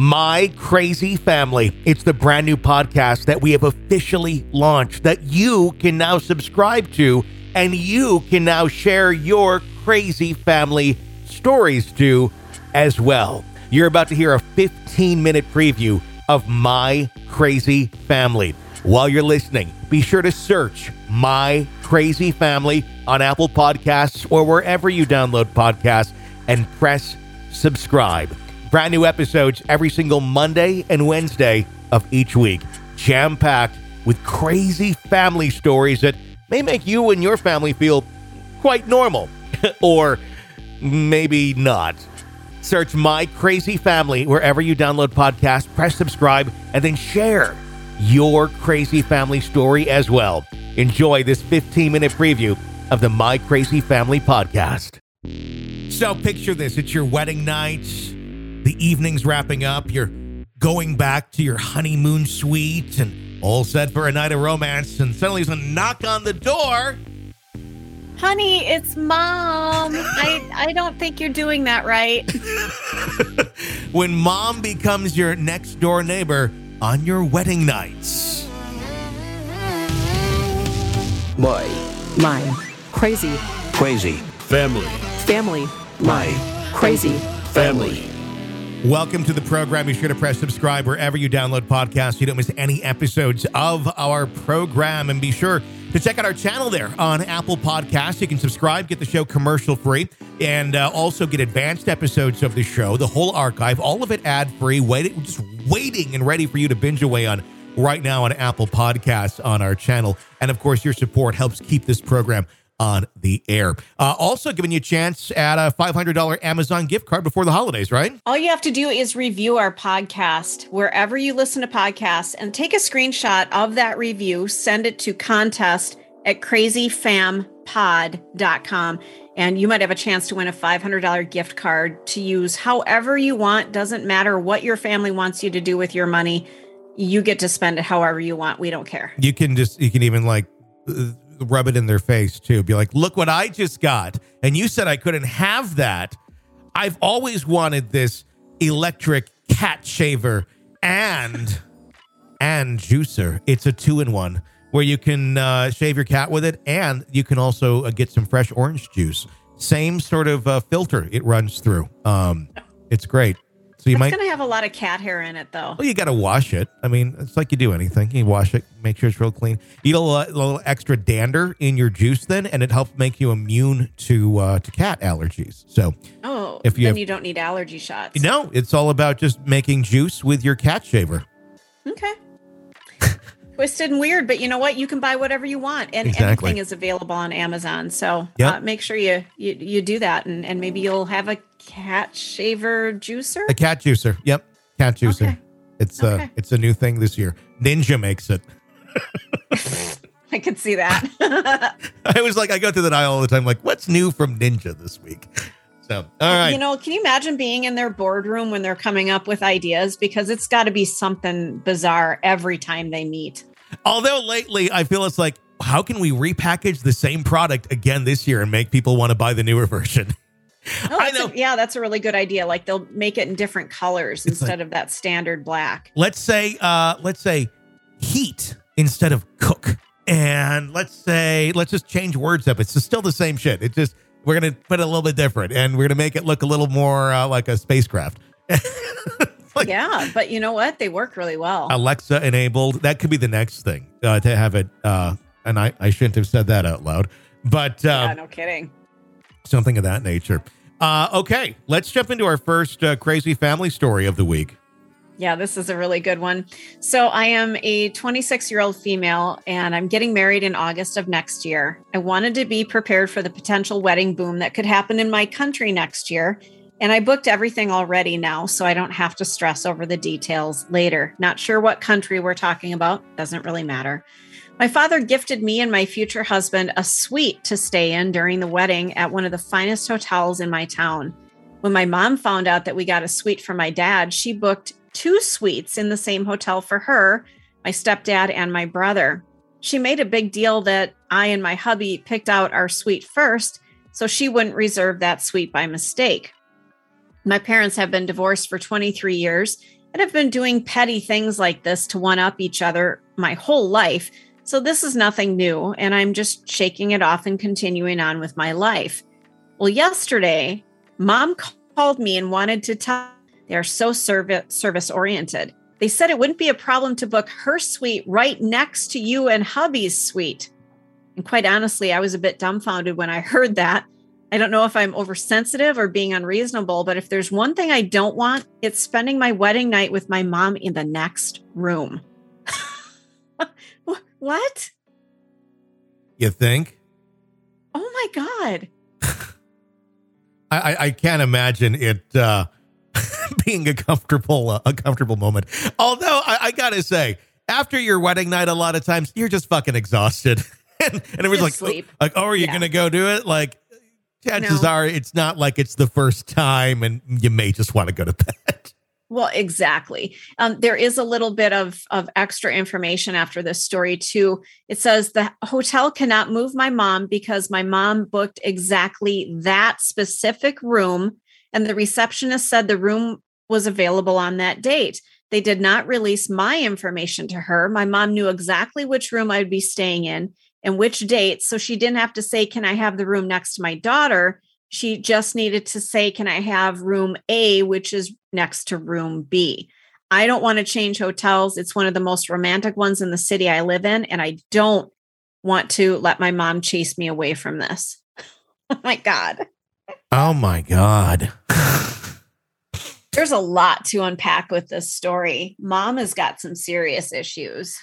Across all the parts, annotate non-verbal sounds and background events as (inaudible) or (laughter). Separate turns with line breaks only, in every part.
My Crazy Family. It's the brand new podcast that we have officially launched that you can now subscribe to and you can now share your crazy family stories to as well. You're about to hear a 15 minute preview of My Crazy Family. While you're listening, be sure to search My Crazy Family on Apple Podcasts or wherever you download podcasts and press subscribe. Brand new episodes every single Monday and Wednesday of each week, jam packed with crazy family stories that may make you and your family feel quite normal, (laughs) or maybe not. Search My Crazy Family wherever you download podcasts, press subscribe, and then share your crazy family story as well. Enjoy this 15 minute preview of the My Crazy Family podcast. So, picture this it's your wedding night the evening's wrapping up, you're going back to your honeymoon suite and all set for a night of romance, and suddenly there's a knock on the door.
Honey, it's mom. (laughs) I, I don't think you're doing that right. (laughs)
when mom becomes your next door neighbor on your wedding nights.
My.
My. Crazy.
Crazy.
Family.
Family.
My.
Crazy.
Family.
Welcome to the program. Be sure to press subscribe wherever you download podcasts. You don't miss any episodes of our program. And be sure to check out our channel there on Apple Podcasts. You can subscribe, get the show commercial free, and uh, also get advanced episodes of the show, the whole archive, all of it ad free, waiting, just waiting and ready for you to binge away on right now on Apple Podcasts on our channel. And of course, your support helps keep this program on the air. Uh, also, giving you a chance at a $500 Amazon gift card before the holidays, right?
All you have to do is review our podcast wherever you listen to podcasts and take a screenshot of that review, send it to contest at crazyfampod.com. And you might have a chance to win a $500 gift card to use however you want. Doesn't matter what your family wants you to do with your money. You get to spend it however you want. We don't care.
You can just, you can even like, rub it in their face too. Be like, look what I just got. And you said I couldn't have that. I've always wanted this electric cat shaver and and juicer. It's a two in one where you can uh, shave your cat with it, and you can also uh, get some fresh orange juice. Same sort of uh, filter it runs through. Um, it's great. So you
it's
might
going to have a lot of cat hair in it, though.
well, you got to wash it. I mean, it's like you do anything. You wash it, make sure it's real clean. Eat a little, little extra dander in your juice, then, and it helps make you immune to uh, to cat allergies. So,
Oh,
If you
then
have-
you don't need allergy shots.
no, it's all about just making juice with your cat shaver.
Okay. (laughs) Twisted and weird, but you know what? You can buy whatever you want, and
Exactly.
everything is available on Amazon. So
Yep.
uh, make sure you, you you do that, and and maybe you'll have a cat shaver juicer.
A cat juicer. Yep, cat juicer.
Okay.
It's uh,
Okay.
it's a new thing this year. Ninja makes it. (laughs)
I could see that. (laughs)
I was like, I go through that aisle all the time. Like, what's new from Ninja this week? So, all right.
You know, can you imagine being in their boardroom when they're coming up with ideas? Because it's got to be something bizarre every time they meet.
Although lately, I feel it's like, how can we repackage the same product again this year and make people want to buy the newer (laughs) version?
Oh,
I
that's a- yeah, that's a really good idea. Like they'll make it in different colors
It's
instead of that standard black.
let's say, uh, let's say, heat instead of cook, and let's say, let's just change words up. It's still the same shit. It just we're gonna put it a little bit different, and we're gonna make it look a little more uh, like a spacecraft. (laughs) like
yeah, but you know what? They work really well.
Alexa enabled. That could be the next thing uh, to have it. Uh, and I, I shouldn't have said that out loud, but
yeah,
um,
no kidding.
Something of that nature. Uh, okay, let's jump into our first uh, crazy family story of the week.
Yeah, this is a really good one. So, I am a 26 year old female and I'm getting married in August of next year. I wanted to be prepared for the potential wedding boom that could happen in my country next year. And I booked everything already now, so I don't have to stress over the details later. Not sure what country we're talking about, doesn't really matter. My father gifted me and my future husband a suite to stay in during the wedding at one of the finest hotels in my town. When my mom found out that we got a suite for my dad, she booked two suites in the same hotel for her, my stepdad, and my brother. She made a big deal that I and my hubby picked out our suite first, so she wouldn't reserve that suite by mistake. My parents have been divorced for 23 years, and have been doing petty things like this to one up each other my whole life. So this is nothing new, and I'm just shaking it off and continuing on with my life. Well, yesterday, mom called me and wanted to tell they are so service oriented. They said it wouldn't be a problem to book her suite right next to you and hubby's suite. And quite honestly, I was a bit dumbfounded when I heard that. I don't know if I'm oversensitive or being unreasonable, but if there's one thing I don't want, it's spending my wedding night with my mom in the next room. What?
You think?
Oh my God. (laughs)
I, I, I can't imagine it uh, (laughs) being a comfortable uh, a comfortable moment. Although I, I gotta say, after your wedding night, a lot of times you're just fucking exhausted, (laughs) and, and it was
Just
like,
sleep.
like, oh, are you
Yeah.
gonna go do it? Like, chances
No.
are it's not like it's the first time, and you may just want to go to bed.
Well, exactly. Um, there is a little bit of of extra information after this story too. It says the hotel cannot move my mom because my mom booked exactly that specific room, and the receptionist said the room was available on that date. They did not release my information to her. My mom knew exactly which room I'd be staying in and which date, so she didn't have to say, "Can I have the room next to my daughter?" She just needed to say, Can I have room A, which is next to room B? I don't want to change hotels. It's one of the most romantic ones in the city I live in. And I don't want to let my mom chase me away from this. (laughs) oh my God.
Oh my god. (laughs)
There's a lot to unpack with this story. Mom has got some serious issues.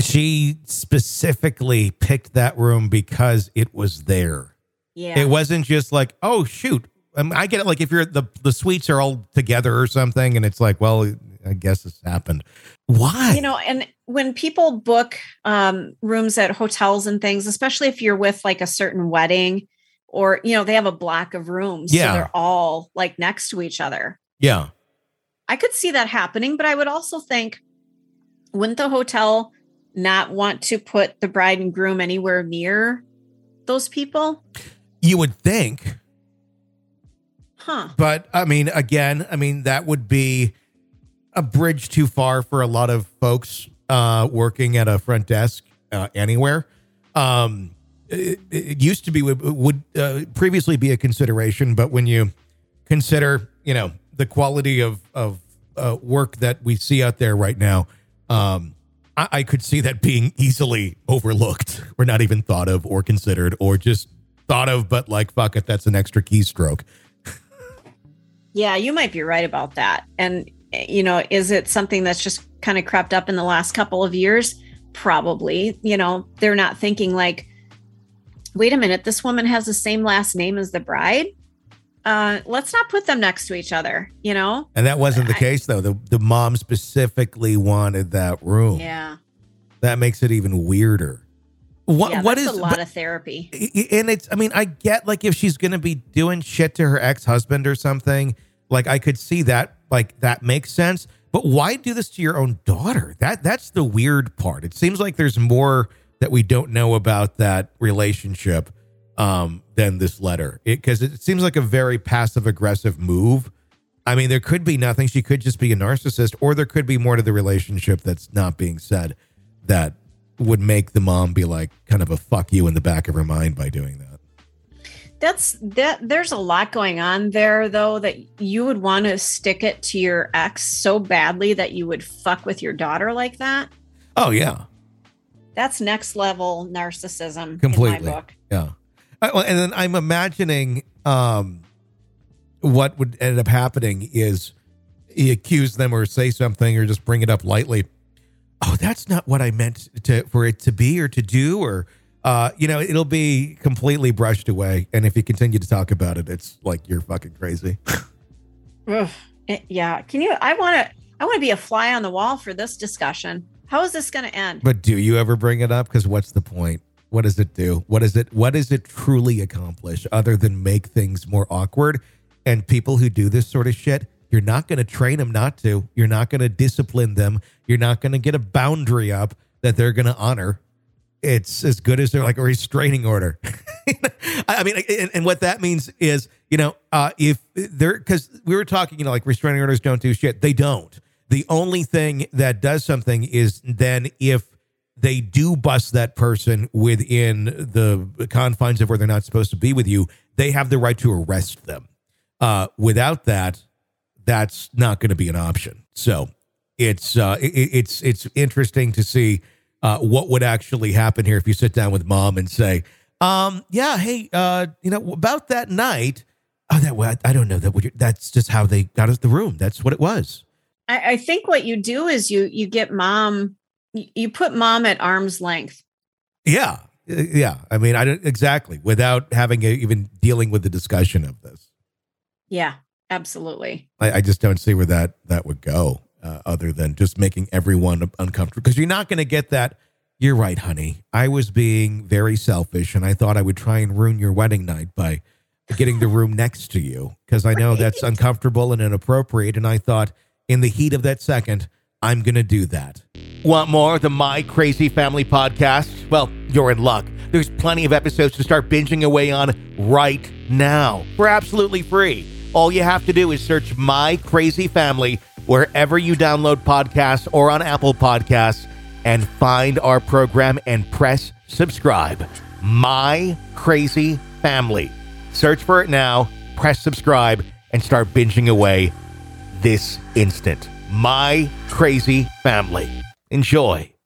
she specifically picked that room because it was there.
Yeah.
It wasn't just like, oh shoot. I, mean, I get it. Like if you're the the suites are all together or something, and it's like, well, I guess this happened. Why?
you know and when people book um, rooms at hotels and things especially if you're with like a certain wedding or you know they have a block of rooms
Yeah.
so they're all like next to each other
yeah,
i could see that happening but i would also think wouldn't the hotel not want to put the bride and groom anywhere near those people
you would think,
huh
but I mean, again, I mean that would be a bridge too far for a lot of folks uh, working at a front desk uh, anywhere. Um, it, it used to be would, would uh, previously be a consideration, but when you consider, you know, the quality of of uh, work that we see out there right now, um, I, I could see that being easily overlooked, or not even thought of, or considered, or just thought of, but like, fuck it, that's an extra keystroke.
Yeah, you might be right about that. And, you know, is it something that's just kind of crept up in the last couple of years? Probably. You know, they're not thinking like, wait a minute, this woman has the same last name as the bride. Uh, let's not put them next to each other, you know?
And that wasn't the
I-
case though. The the mom specifically wanted that room.
Yeah.
That makes it even weirder. What
yeah,
what is
a lot
but-
of therapy.
And it's i mean i get like if she's gonna be doing shit to her ex-husband or something like i could see that like that makes sense. But why do this to your own daughter? That that's the weird part. It seems like there's more that we don't know about that relationship um than this letter. Because it, seems like a very passive aggressive move. I mean there could be nothing. She could just be a narcissist or there could be more to the relationship that's not being said that would make the mom be like kind of a fuck you in the back of her mind by doing that.
That's that there's a lot going on there though that you would want to stick it to your ex so badly that you would fuck with your daughter like that.
Oh yeah,
That's next level narcissism
completely.
in my book.
Yeah. I- well, and then I'm imagining um, what would end up happening is he accuse them or say something or just bring it up lightly. Oh, that's not what I meant to for it to be or to do or uh, you know, it'll be completely brushed away. And if you continue to talk about it, it's like you're fucking crazy. (laughs)
Eh, yeah. Can you? I want to. I want to be a fly on the wall for this discussion. How is this going to end?
But do you ever bring it up? Because what's the point? What does it do? What is it? What does it truly accomplish other than make things more awkward? And people who do this sort of shit, you're not going to train them not to. You're not going to discipline them. You're not going to get a boundary up that they're going to honor. It's as good as they're like a restraining order. (laughs) I mean, and, and what that means is, you know, uh, if they're because we were talking, you know, like restraining orders don't do shit. They don't. The only thing that does something is then if they do bust that person within the confines of where they're not supposed to be with you, they have the right to arrest them. Uh, without that, that's not going to be an option. So it's uh, it, it's it's interesting to see uh, what would actually happen here if you sit down with mom and say, um, "Yeah, hey, uh, you know, about that night." Oh, that well, I don't know that. Would that's just how they got us the room. That's what it was.
I, I think what you do is you you get mom, you, put mom at arm's length.
Yeah, yeah. I mean, I don't exactly without having a, even dealing with the discussion of this.
Yeah, absolutely.
I, I just don't see where that that would go, uh, other than just making everyone uncomfortable. Because you're not going to get that. You're right, honey. I was being very selfish, and I thought I would try and ruin your wedding night by getting the room next to you because I know that's uncomfortable and inappropriate. And I thought, in the heat of that second, I'm going to do that. Want more of the My Crazy Family podcast? Well, you're in luck. There's plenty of episodes to start binging away on right now for absolutely free. All you have to do is search My Crazy Family wherever you download podcasts or on Apple Podcasts and find our program and press subscribe. My Crazy Family. Search for it now, press subscribe, and start binging away this instant. My Crazy Family. Enjoy.